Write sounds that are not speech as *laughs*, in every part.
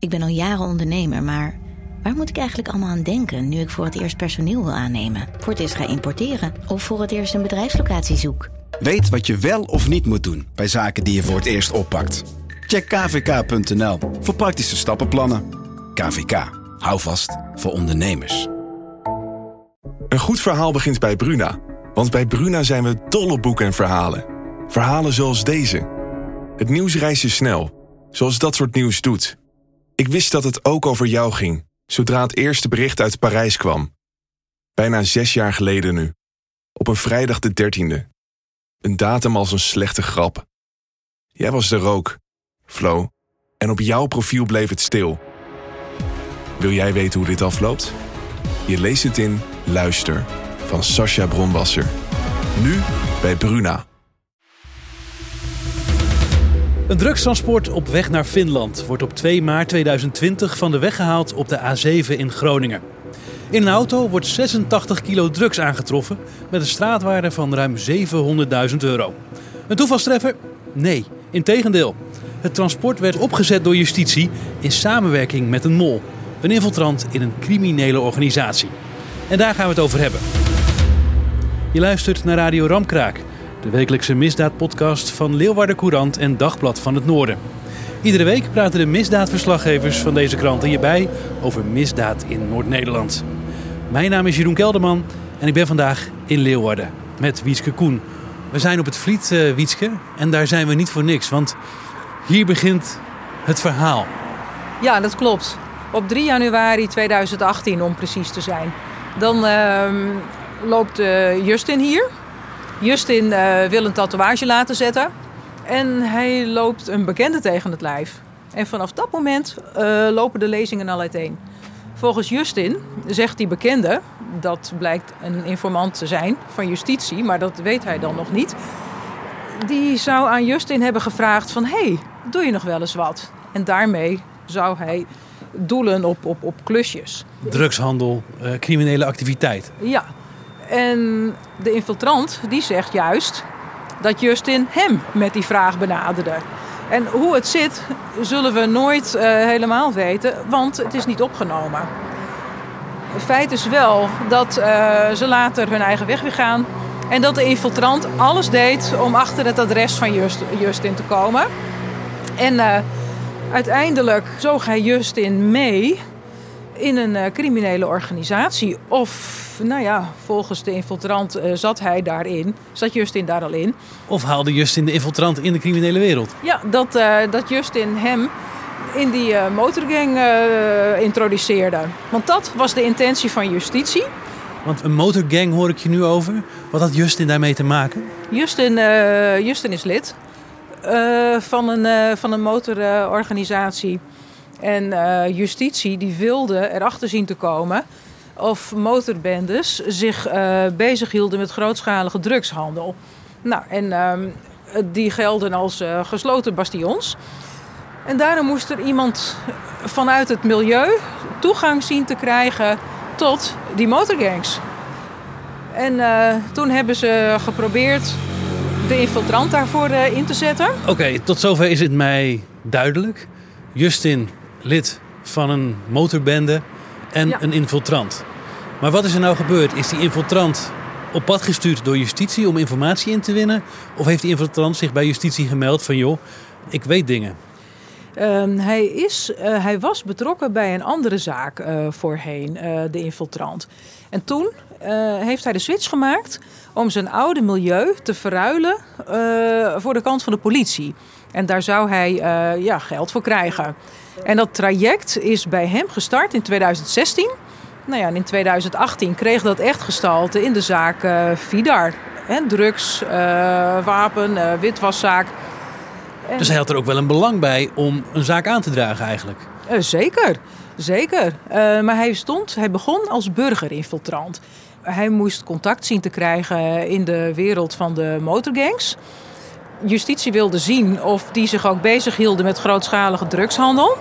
Ik ben al jaren ondernemer, maar waar moet ik eigenlijk allemaal aan denken nu ik voor het eerst personeel wil aannemen, voor het eerst ga importeren of voor het eerst een bedrijfslocatie zoek? Weet wat je wel of niet moet doen bij zaken die je voor het eerst oppakt. Check kvk.nl voor praktische stappenplannen. KVK, hou vast voor ondernemers. Een goed verhaal begint bij Bruna. Want bij Bruna zijn we dol op boeken en verhalen. Verhalen zoals deze. Het nieuws reist je snel, zoals dat soort nieuws doet. Ik wist dat het ook over jou ging, zodra het eerste bericht uit Parijs kwam. Bijna zes jaar geleden nu. Op een vrijdag de dertiende. Een datum als een slechte grap. Jij was er ook, Flo. En op jouw profiel bleef het stil. Wil jij weten hoe dit afloopt? Je leest het in Luister van Sascha Bronwasser. Nu bij Bruna. Een drugstransport op weg naar Finland wordt op 2 maart 2020 van de weg gehaald op de A7 in Groningen. In een auto wordt 86 kilo drugs aangetroffen met een straatwaarde van ruim 700.000 euro. Een toevalstreffer? Nee, integendeel. Het transport werd opgezet door justitie in samenwerking met een mol, een infiltrant in een criminele organisatie. En daar gaan we het over hebben. Je luistert naar Radio Ramkraak, de wekelijkse misdaadpodcast van Leeuwarden Courant en Dagblad van het Noorden. Iedere week praten de misdaadverslaggevers van deze kranten hierbij over misdaad in Noord-Nederland. Mijn naam is Jeroen Kelderman en ik ben vandaag in Leeuwarden met Wietske Koen. We zijn op het Vliet, uh, en daar zijn we niet voor niks, want hier begint het verhaal. Ja, dat klopt. Op 3 januari 2018 om precies te zijn. Dan uh, loopt uh, Justin hier. Justin uh, wil een tatoeage laten zetten. En hij loopt een bekende tegen het lijf. En vanaf dat moment uh, lopen de lezingen al uiteen. Volgens Justin zegt die bekende, dat blijkt een informant te zijn van justitie, maar dat weet hij dan nog niet. Die zou aan Justin hebben gevraagd van, hey, doe je nog wel eens wat? En daarmee zou hij doelen op, op, op klusjes. Drugshandel, uh, criminele activiteit. Ja, en de infiltrant die zegt juist dat Justin hem met die vraag benaderde. En hoe het zit, zullen we nooit uh, helemaal weten, want het is niet opgenomen. Feit is wel dat uh, ze later hun eigen weg weer gaan. En dat de infiltrant alles deed om achter het adres van Just, Justin te komen. En uh, uiteindelijk zoog hij Justin mee in een criminele organisatie. Of nou ja, volgens de infiltrant uh, zat hij daarin. Zat Justin daar al in. Of haalde Justin de infiltrant in de criminele wereld? Ja, dat, uh, dat Justin hem in die uh, motorgang introduceerde. Want dat was de intentie van justitie. Want een motorgang hoor ik je nu over. Wat had Justin daarmee te maken? Justin, Justin is lid van, een, van een motororganisatie. En justitie die wilde erachter zien te komen of motorbendes zich uh, bezighielden met grootschalige drugshandel. Nou, en uh, die gelden als uh, gesloten bastions. En daarom moest er iemand vanuit het milieu toegang zien te krijgen tot die motorgangs. En toen hebben ze geprobeerd de infiltrant daarvoor in te zetten. Oké, tot zover is het mij duidelijk. Justin, lid van een motorbende en ja. een infiltrant. Maar wat is er nou gebeurd? Is die infiltrant op pad gestuurd door justitie om informatie in te winnen? Of heeft die infiltrant zich bij justitie gemeld van joh, ik weet dingen? Uh, hij, is, uh, hij was betrokken bij een andere zaak uh, voorheen, uh, de infiltrant. En toen heeft hij de switch gemaakt om zijn oude milieu te verruilen voor de kant van de politie. En daar zou hij ja, geld voor krijgen. En dat traject is bij hem gestart in 2016. Nou ja, in 2018 kreeg dat echt gestalte in de zaak uh, Vidar. Hè, drugs, uh, wapen, witwaszaak. En... Dus hij had er ook wel een belang bij om een zaak aan te dragen eigenlijk? zeker, zeker. maar hij stond, hij begon als burgerinfiltrant. Hij moest contact zien te krijgen in de wereld van de motorgangs. Justitie wilde zien of die zich ook bezig hielden met grootschalige drugshandel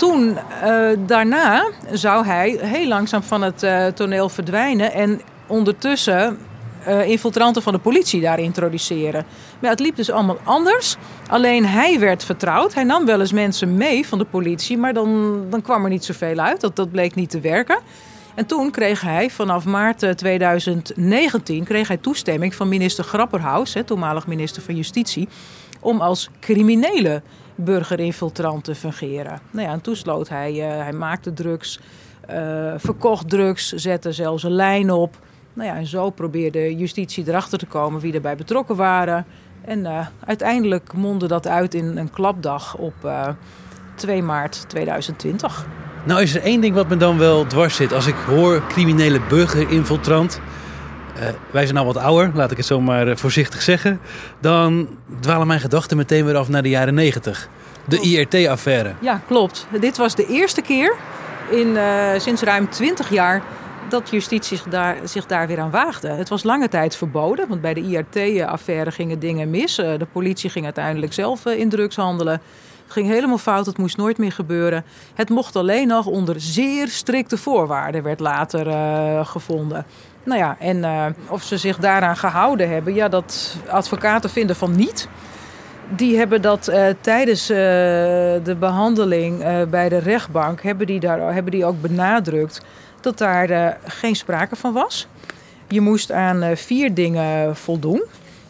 toen, uh, daarna, zou hij heel langzaam van het uh, toneel verdwijnen. En ondertussen uh, infiltranten van de politie daar introduceren. Maar het liep dus allemaal anders. Alleen hij werd vertrouwd. Hij nam wel eens mensen mee van de politie, maar dan, dan kwam er niet zoveel uit. Dat, dat bleek niet te werken. En toen kreeg hij vanaf maart 2019 eh, kreeg hij toestemming van minister Grapperhaus, hè, toenmalig minister van Justitie, om als criminele burgerinfiltrant te fungeren. Nou ja, en toen sloot hij, uh, hij maakte drugs, uh, verkocht drugs, zette zelfs een lijn op. Nou ja, en zo probeerde justitie erachter te komen wie erbij betrokken waren. En uiteindelijk mondde dat uit in een klapdag op 2 maart 2020. Nou is er één ding wat me dan wel dwars zit. Als ik hoor criminele burgerinfiltrant... Uh, wij zijn al wat ouder, laat ik het zo maar voorzichtig zeggen. Dan dwalen mijn gedachten meteen weer af naar de jaren negentig. De IRT-affaire. Ja, klopt. Dit was de eerste keer in, uh, sinds ruim 20 jaar dat justitie zich daar, zich daar weer aan waagde. Het was lange tijd verboden, want bij de IRT-affaire gingen dingen mis. De politie ging uiteindelijk zelf in drugs handelen. Ging helemaal fout, het moest nooit meer gebeuren. Het mocht alleen nog onder zeer strikte voorwaarden, werd later gevonden. Nou ja, en of ze zich daaraan gehouden hebben, ja, dat advocaten vinden van niet die hebben dat uh, tijdens de behandeling bij de rechtbank, hebben die, daar, hebben die ook benadrukt dat daar geen sprake van was. Je moest aan vier dingen voldoen.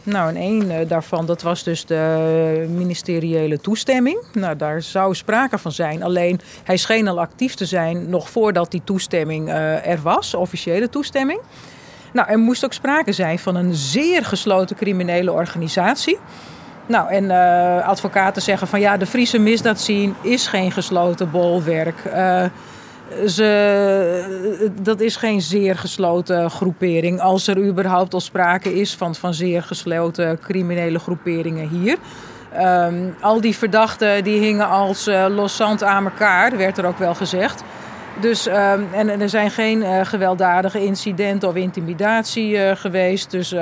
Nou, en één daarvan, dat was dus de ministeriële toestemming. Nou, daar zou sprake van zijn. Alleen, hij scheen al actief te zijn nog voordat die toestemming er was, officiële toestemming. Nou, er moest ook sprake zijn van een zeer gesloten criminele organisatie. Nou, en uh, advocaten zeggen van ja, de Friese misdaadscene is geen gesloten bolwerk. Dat is geen zeer gesloten groepering. Als er überhaupt al sprake is van, van zeer gesloten criminele groeperingen hier. Um, al die verdachten die hingen als uh, loszand aan elkaar, werd er ook wel gezegd. Dus, um, en, er zijn geen uh, gewelddadige incidenten of intimidatie uh, geweest. Dus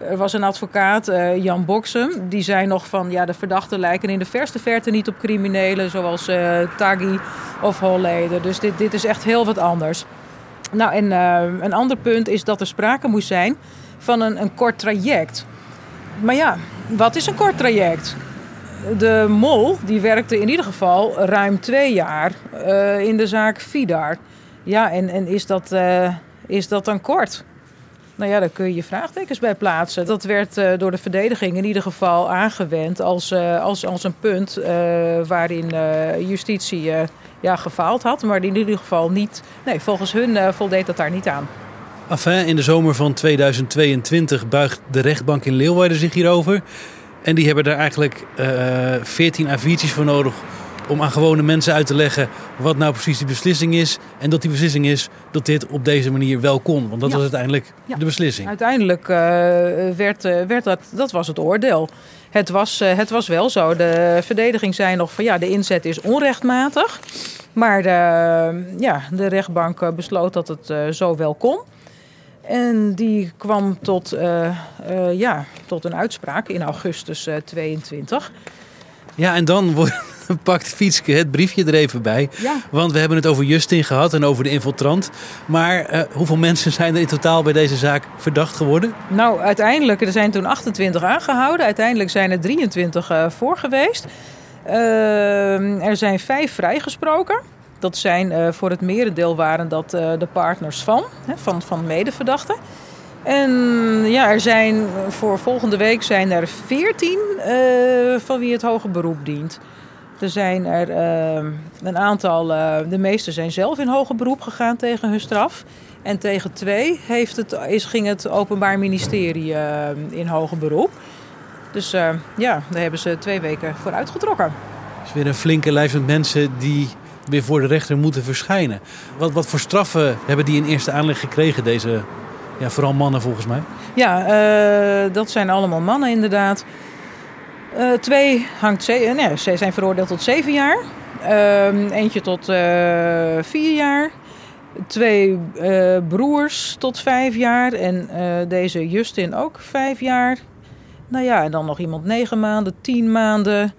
er was een advocaat, uh, Jan Boksem, die zei nog van ja, de verdachten lijken in de verste verte niet op criminelen zoals uh, Taggi of Holleder. Dus dit, dit is echt heel wat anders. Nou, en uh, een ander punt is dat er sprake moest zijn van een, een kort traject. Maar ja, wat is een kort traject? De mol die werkte in ieder geval ruim twee jaar in de zaak Vidar. Ja, en, en is, dat, is dat dan kort? Nou ja, daar kun je je vraagtekens bij plaatsen. Dat werd uh, door de verdediging in ieder geval aangewend als, uh, als, als een punt uh, waarin justitie ja, gefaald had. Maar in ieder geval niet, nee, volgens hun voldeed dat daar niet aan. Enfin, in de zomer van 2022 buigt de rechtbank in Leeuwarden zich hierover. En die hebben daar eigenlijk 14 A4'tjes voor nodig om aan gewone mensen uit te leggen wat nou precies die beslissing is. En dat die beslissing is dat dit op deze manier wel kon. Want dat was uiteindelijk de beslissing. Uiteindelijk uh, werd, uh, werd dat, dat was het oordeel. Het was, uh, het was wel zo. De verdediging zei nog van ja, de inzet is onrechtmatig. Maar de, ja, de rechtbank besloot dat het zo wel kon. En die kwam tot, ja, tot een uitspraak in augustus 22. Ja, en dan wordt *laughs* *laughs* pakt Fietske het briefje er even bij. Ja. Want we hebben het over Justin gehad en over de infiltrant. Maar uh, hoeveel mensen zijn er in totaal bij deze zaak verdacht geworden? Nou, uiteindelijk, er zijn toen 28 aangehouden. Uiteindelijk zijn er 23 uh, voor geweest. Uh, er zijn vijf vrijgesproken. Dat zijn uh, voor het merendeel waren dat de partners van, hè, van, van medeverdachten. En ja, er zijn voor volgende week zijn er 14 van wie het hoge beroep dient. Er zijn er uh, een aantal, uh, de meeste zijn zelf in hoger beroep gegaan tegen hun straf. En tegen twee heeft het, is, ging het Openbaar Ministerie uh, in hoger beroep. Dus ja, daar hebben ze twee weken voor uitgetrokken. Het is weer een flinke lijst met mensen die weer voor de rechter moeten verschijnen. Wat, wat voor straffen hebben die in eerste aanleg gekregen, deze, ja, vooral mannen volgens mij? Ja, dat zijn allemaal mannen inderdaad. Uh, twee hangt ze nee, ze zijn veroordeeld tot zeven jaar. Uh, eentje tot uh, vier jaar. Twee broers tot vijf jaar. En deze Justin ook vijf jaar. Nou ja, en dan nog iemand negen maanden, tien maanden,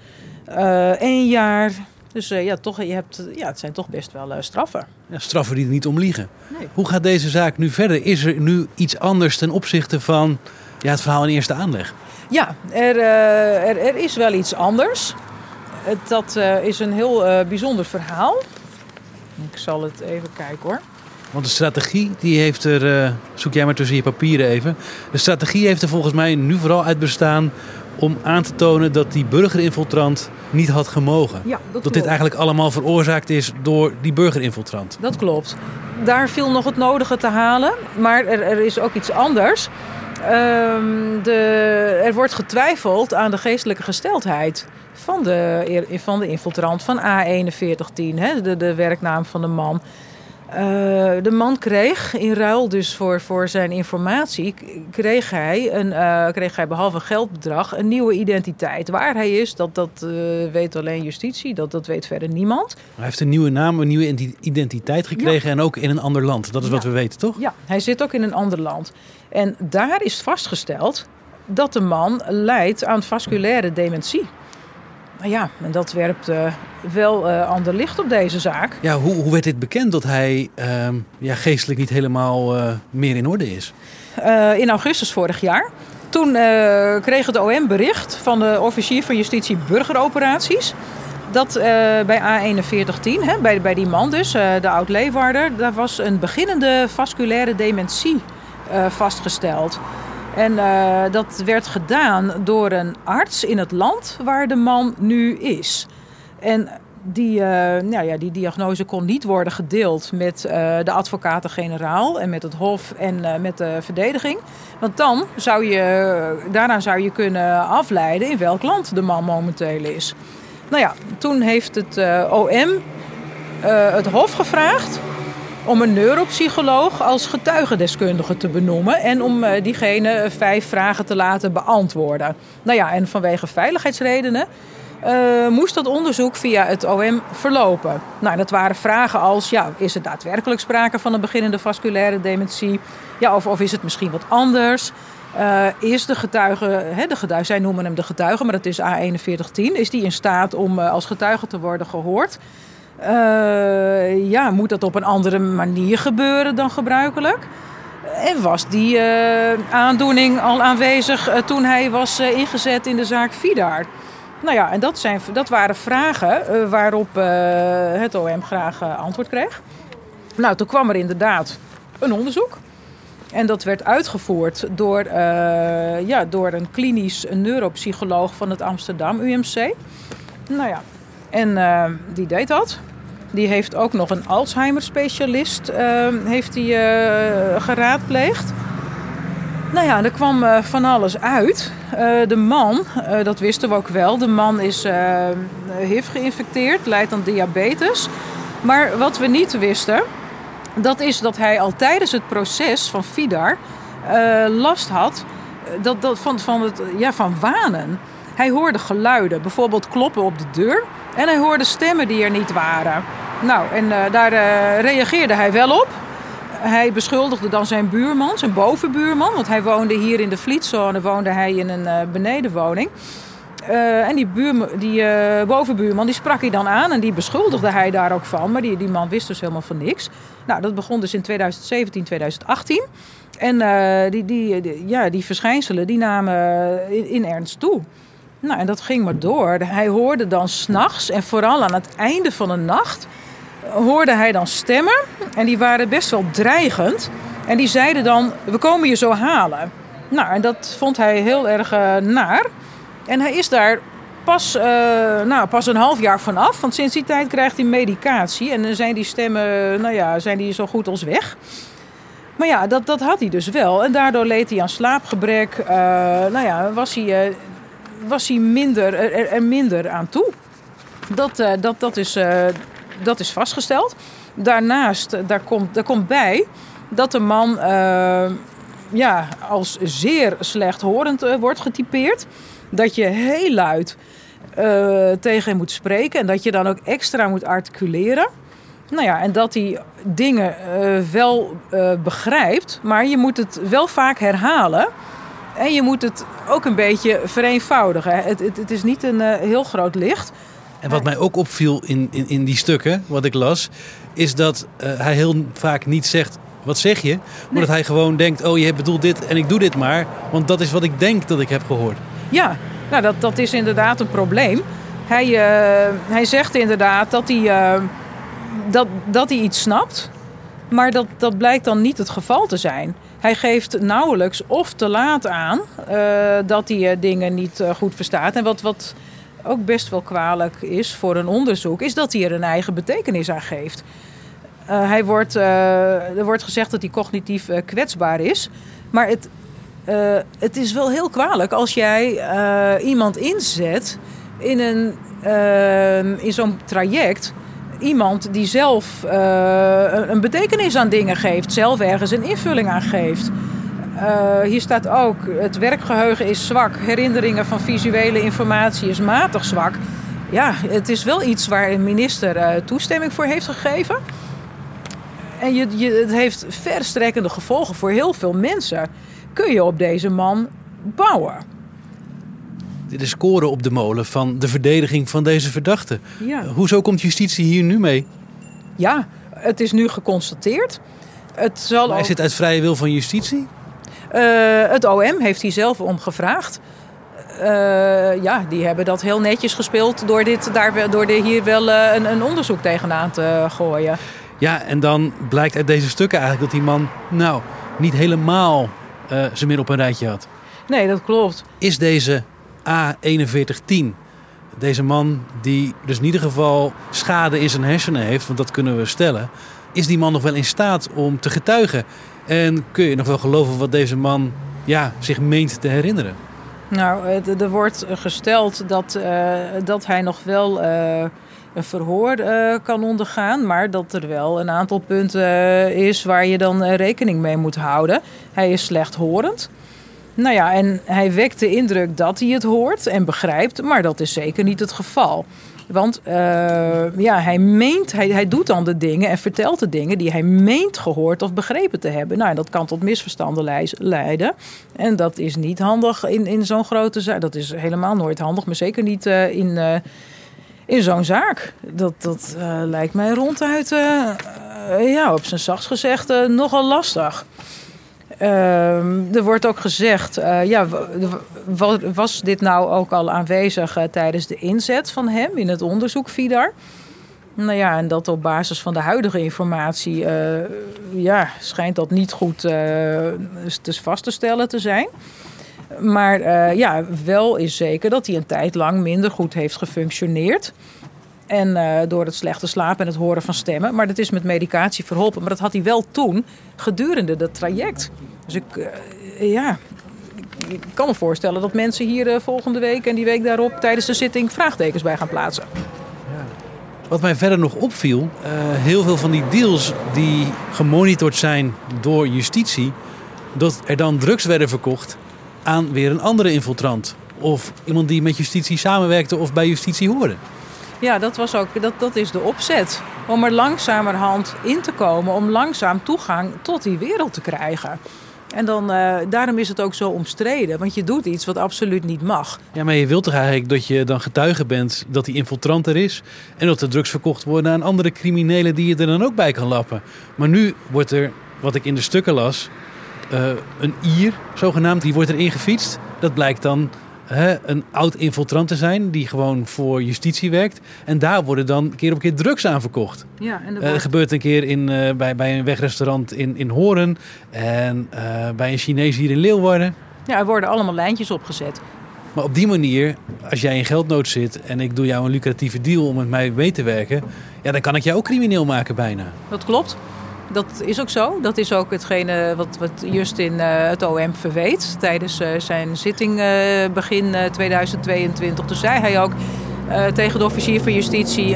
één jaar, Dus ja, toch, je hebt, ja, het zijn toch best wel straffen. Ja, straffen die er niet om liegen. Nee. Hoe gaat deze zaak nu verder? Is er nu iets anders ten opzichte van ja, het verhaal in eerste aanleg? Ja, er, er, er is wel iets anders. Dat is een heel bijzonder verhaal. Ik zal het even kijken hoor. Want de strategie, die heeft er, zoek jij maar tussen je papieren even. De strategie heeft er volgens mij nu vooral uit bestaan om aan te tonen dat die burgerinfiltrant niet had gemogen. Ja, dat, dat dit eigenlijk allemaal veroorzaakt is door die burgerinfiltrant. Dat klopt. Daar viel nog het nodige te halen, maar er, er is ook iets anders. Um, de, er wordt getwijfeld aan de geestelijke gesteldheid van de, van de infiltrant van A4110, hè, de, de werknaam van de man. Uh, de man kreeg in ruil dus voor, voor zijn informatie, kreeg hij, een, uh, kreeg hij behalve geldbedrag een nieuwe identiteit. Waar hij is, dat, dat uh, weet alleen justitie, dat, dat weet verder niemand. Hij heeft een nieuwe naam, een nieuwe identiteit gekregen ja. en ook in een ander land. Dat is ja. wat we weten, toch? Ja, hij zit ook in een ander land. En daar is vastgesteld dat de man lijdt aan vasculaire dementie. Nou ja, en dat werpt uh, wel uh, ander licht op deze zaak. Ja, hoe, hoe werd dit bekend dat hij uh, ja, geestelijk niet helemaal uh, meer in orde is? in augustus vorig jaar. Toen kreeg het OM bericht van de officier van justitie burgeroperaties. Dat bij A4110, hè, bij, bij die man dus, de oud-Leeuwarder, daar was een beginnende vasculaire dementie vastgesteld. En uh, dat werd gedaan door een arts in het land waar de man nu is. En die, uh, nou ja, die diagnose kon niet worden gedeeld met uh, de advocaten-generaal en met het Hof en met de verdediging. Want dan zou je, daarna zou je kunnen afleiden in welk land de man momenteel is. Nou ja, toen heeft het OM het Hof gevraagd om een neuropsycholoog als getuigendeskundige te benoemen en om uh, diegene vijf vragen te laten beantwoorden. Nou ja, en vanwege veiligheidsredenen uh, moest dat onderzoek via het OM verlopen. Nou, dat waren vragen als: ja, is er daadwerkelijk sprake van een beginnende vasculaire dementie? Ja, of, of is het misschien wat anders? Is de getuige, de getuige, zij noemen hem de getuige, maar dat is A4110, is die in staat om als getuige te worden gehoord? Uh, ja, moet dat op een andere manier gebeuren dan gebruikelijk? En was die uh, aandoening al aanwezig uh, toen hij was ingezet in de zaak Vidar? Nou ja, en dat, zijn, dat waren vragen waarop het OM graag antwoord kreeg. Nou, toen kwam er inderdaad een onderzoek. En dat werd uitgevoerd door, ja, door een klinisch neuropsycholoog van het Amsterdam UMC. Nou ja, en die deed dat. Die heeft ook nog een Alzheimer-specialist uh, heeft die, uh, geraadpleegd. Nou ja, er kwam uh, van alles uit. de man, dat wisten we ook wel, de man is HIV geïnfecteerd, leidt aan diabetes. Maar wat we niet wisten, dat is dat hij al tijdens het proces van FIDAR last had dat, dat van, van, het, ja, van wanen. Hij hoorde geluiden, bijvoorbeeld kloppen op de deur. En hij hoorde stemmen die er niet waren. Nou, en uh, daar uh, reageerde hij wel op. Hij beschuldigde dan zijn buurman, zijn bovenbuurman. Want hij woonde hier in de Vlietzone, woonde hij in een uh, benedenwoning. en die, buurman, die bovenbuurman die sprak hij dan aan en die beschuldigde hij daar ook van. Maar die, die man wist dus helemaal van niks. Nou, dat begon dus in 2017, 2018. En die, die, die, ja, die verschijnselen die namen in, in ernst toe. Nou, en dat ging maar door. Hij hoorde dan s'nachts en vooral aan het einde van de nacht hoorde hij dan stemmen. En die waren best wel dreigend. En die zeiden dan, we komen je zo halen. Nou, en dat vond hij heel erg uh, naar. En hij is daar pas, uh, nou, pas een half jaar vanaf. Want sinds die tijd krijgt hij medicatie. En dan zijn die stemmen, nou ja, zijn die zo goed als weg. Maar ja, dat, dat had hij dus wel. En daardoor leed hij aan slaapgebrek. Uh, nou ja, was hij, was hij minder, er, er, minder aan toe. Dat, dat, dat is dat is vastgesteld. Daarnaast, daar komt, daar komt bij dat de man ja, als zeer slechthorend wordt getypeerd. Dat je heel luid tegen hem moet spreken en dat je dan ook extra moet articuleren. Nou ja, en dat hij dingen wel begrijpt, maar je moet het wel vaak herhalen. En je moet het ook een beetje vereenvoudigen. Het, het, het is niet een heel groot licht. En wat mij ook opviel in, in, in die stukken, wat ik las, is dat uh, hij heel vaak niet zegt wat zeg je, maar dat hij gewoon denkt, oh je bedoelt dit en ik doe dit maar, want dat is wat ik denk dat ik heb gehoord. Ja, nou dat, dat is inderdaad een probleem. Hij, uh, hij zegt inderdaad dat hij, uh, dat, dat hij iets snapt, maar dat, dat blijkt dan niet het geval te zijn. Hij geeft nauwelijks of te laat aan uh, dat hij dingen niet goed verstaat. En wat, wat ook best wel kwalijk is voor een onderzoek, is dat hij er een eigen betekenis aan geeft. Hij wordt, er wordt gezegd dat hij cognitief kwetsbaar is. Maar het, het is wel heel kwalijk als jij iemand inzet in, een, in zo'n traject. Iemand die zelf een betekenis aan dingen geeft, zelf ergens een invulling aan geeft. hier staat ook: het werkgeheugen is zwak, herinneringen van visuele informatie is matig zwak. Ja, het is wel iets waar een minister toestemming voor heeft gegeven. En je, je, het heeft verstrekkende gevolgen voor heel veel mensen. Kun je op deze man bouwen? De score op de molen van de verdediging van deze verdachte. Ja. Hoezo komt justitie hier nu mee? Ja, het is nu geconstateerd. Het zal maar is het uit vrije wil van justitie? Uh, het OM heeft hier zelf om gevraagd. Uh, ja, die hebben dat heel netjes gespeeld door, dit, daar, door hier wel uh, een, een onderzoek tegenaan te gooien. Ja, en dan blijkt uit deze stukken eigenlijk dat die man, nou, niet helemaal zijn min op een rijtje had. Nee, dat klopt. Is deze A4110, deze man die dus in ieder geval schade in zijn hersenen heeft, want dat kunnen we stellen, is die man nog wel in staat om te getuigen? En kun je nog wel geloven wat deze man ja, zich meent te herinneren? Nou, er wordt gesteld dat, uh, dat hij nog wel. Uh een verhoor uh, kan ondergaan. Maar dat er wel een aantal punten is waar je dan rekening mee moet houden. Hij is slechthorend. Nou ja, en hij wekt de indruk dat hij het hoort en begrijpt, maar dat is zeker niet het geval. Want ja, hij meent, hij, hij doet dan de dingen en vertelt de dingen die hij meent gehoord of begrepen te hebben. Nou, dat kan tot misverstanden leiden. En dat is niet handig in, in zo'n grote zaak. Dat is helemaal nooit handig, maar zeker niet in in zo'n zaak. Dat, dat lijkt mij ronduit, ja, op zijn zachts gezegd, nogal lastig. Ehm, er wordt ook gezegd, ja, was dit nou ook al aanwezig tijdens de inzet van hem in het onderzoek VIDAR? Nou ja, en dat op basis van de huidige informatie ja, schijnt dat niet goed te vast te stellen te zijn. Maar uh, ja, wel is zeker dat hij een tijd lang minder goed heeft gefunctioneerd. En uh, door het slechte slapen en het horen van stemmen. Maar dat is met medicatie verholpen. Maar dat had hij wel toen, gedurende dat traject. Dus ik, uh, ja, ik kan me voorstellen dat mensen hier volgende week en die week daarop tijdens de zitting vraagtekens bij gaan plaatsen. Wat mij verder nog opviel, heel veel van die deals die gemonitord zijn door justitie, dat er dan drugs werden verkocht aan weer een andere infiltrant. Of iemand die met justitie samenwerkte of bij justitie hoorde. Ja, dat, was ook, dat, dat is de opzet. Om er langzamerhand in te komen, om langzaam toegang tot die wereld te krijgen. En dan, uh, daarom is het ook zo omstreden, want je doet iets wat absoluut niet mag. Ja, maar je wilt toch eigenlijk dat je dan getuige bent dat die infiltrant er is... en dat er drugs verkocht worden aan andere criminelen die je er dan ook bij kan lappen. Maar nu wordt er, wat ik in de stukken las, uh, een Ier, zogenaamd, die wordt erin gefietst. Dat blijkt dan hè, een oud infiltrant te zijn die gewoon voor justitie werkt. En daar worden dan keer op keer drugs aan verkocht. Ja, en dat uh, gebeurt een keer in, uh, bij, bij een wegrestaurant in, in Horen en bij een Chinees hier in Leeuwarden. Ja, er worden allemaal lijntjes opgezet. Maar op die manier, als jij in geldnood zit en ik doe jou een lucratieve deal om met mij mee te werken, ja, dan kan ik jou ook crimineel maken bijna. Dat klopt. Dat is ook zo. Dat is ook hetgene wat, wat Justin uh, het OM verweet tijdens uh, zijn zitting uh, begin 2022. Toen zei hij ook tegen de officier van justitie: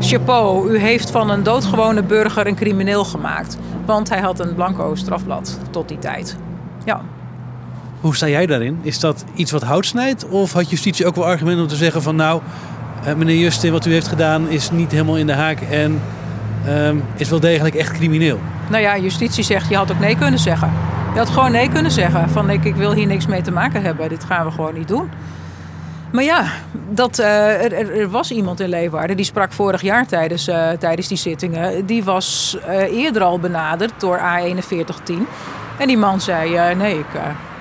Chapeau, u heeft van een doodgewone burger een crimineel gemaakt. Want hij had een blanco strafblad tot die tijd. Ja. Hoe sta jij daarin? Is dat iets wat hout snijdt? Of had justitie ook wel argumenten om te zeggen van nou, meneer Justin, wat u heeft gedaan is niet helemaal in de haak en um, is wel degelijk echt crimineel. Nou ja, justitie zegt, je had ook nee kunnen zeggen. Je had gewoon nee kunnen zeggen. Van ik, ik wil hier niks mee te maken hebben. Dit gaan we gewoon niet doen. Maar ja, dat, uh, er, er, was iemand in Leeuwarden die sprak vorig jaar tijdens, uh, tijdens die zittingen. Die was uh, eerder al benaderd door A4110. En die man zei: Nee, ik,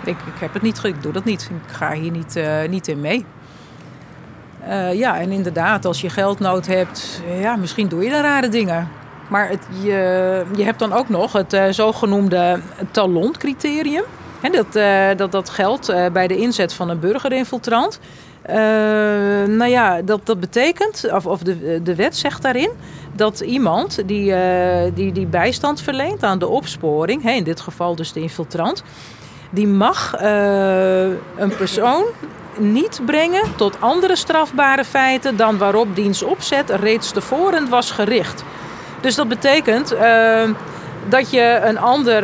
ik, ik heb het niet, ik doe dat niet. Ik ga hier niet, niet in mee. Ja, en inderdaad, als je geldnood hebt, ja, misschien doe je dan rare dingen. Maar het, je, je hebt dan ook nog het zogenoemde taloncriterium. En dat, dat, dat geldt bij de inzet van een burgerinfiltrant. Uh, nou ja, dat, dat betekent, of, of de, de wet zegt daarin, dat iemand die, uh, die, die bijstand verleent aan de opsporing, in dit geval dus de infiltrant, die mag uh, een persoon niet brengen tot andere strafbare feiten dan waarop diens opzet reeds tevoren was gericht. Dus dat betekent dat je, een ander,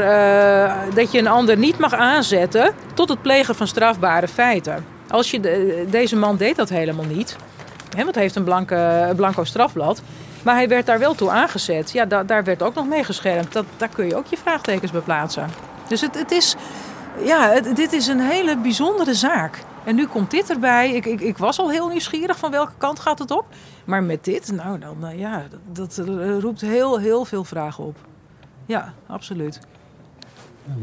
dat je een ander niet mag aanzetten tot het plegen van strafbare feiten. Als je de, deze man deed dat helemaal niet. Hè, want hij heeft een blanke, blanco strafblad. Maar hij werd daar wel toe aangezet. Ja, da, daar werd ook nog mee geschermd. Dat, daar kun je ook je vraagtekens bij plaatsen. Dus het, het is, ja, dit is een hele bijzondere zaak. En nu komt dit erbij. Ik, ik, ik, was al heel nieuwsgierig van welke kant gaat het op. Maar met dit, nou, dan, nou ja, dat, dat, roept heel, heel veel vragen op. Ja, absoluut.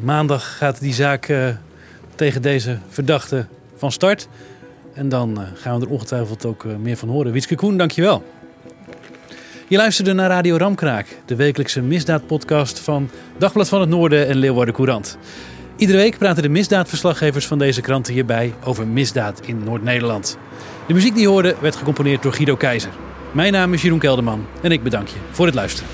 Maandag gaat die zaak uh, tegen deze verdachte van start. En dan gaan we er ongetwijfeld ook meer van horen. Wietske Koen, dankjewel. Je luisterde naar Radio Ramkraak, de wekelijkse misdaadpodcast van Dagblad van het Noorden en Leeuwarden Courant. Iedere week praten de misdaadverslaggevers van deze kranten hierbij over misdaad in Noord-Nederland. De muziek die je hoorde werd gecomponeerd door Guido Keizer. Mijn naam is Jeroen Kelderman en ik bedank je voor het luisteren.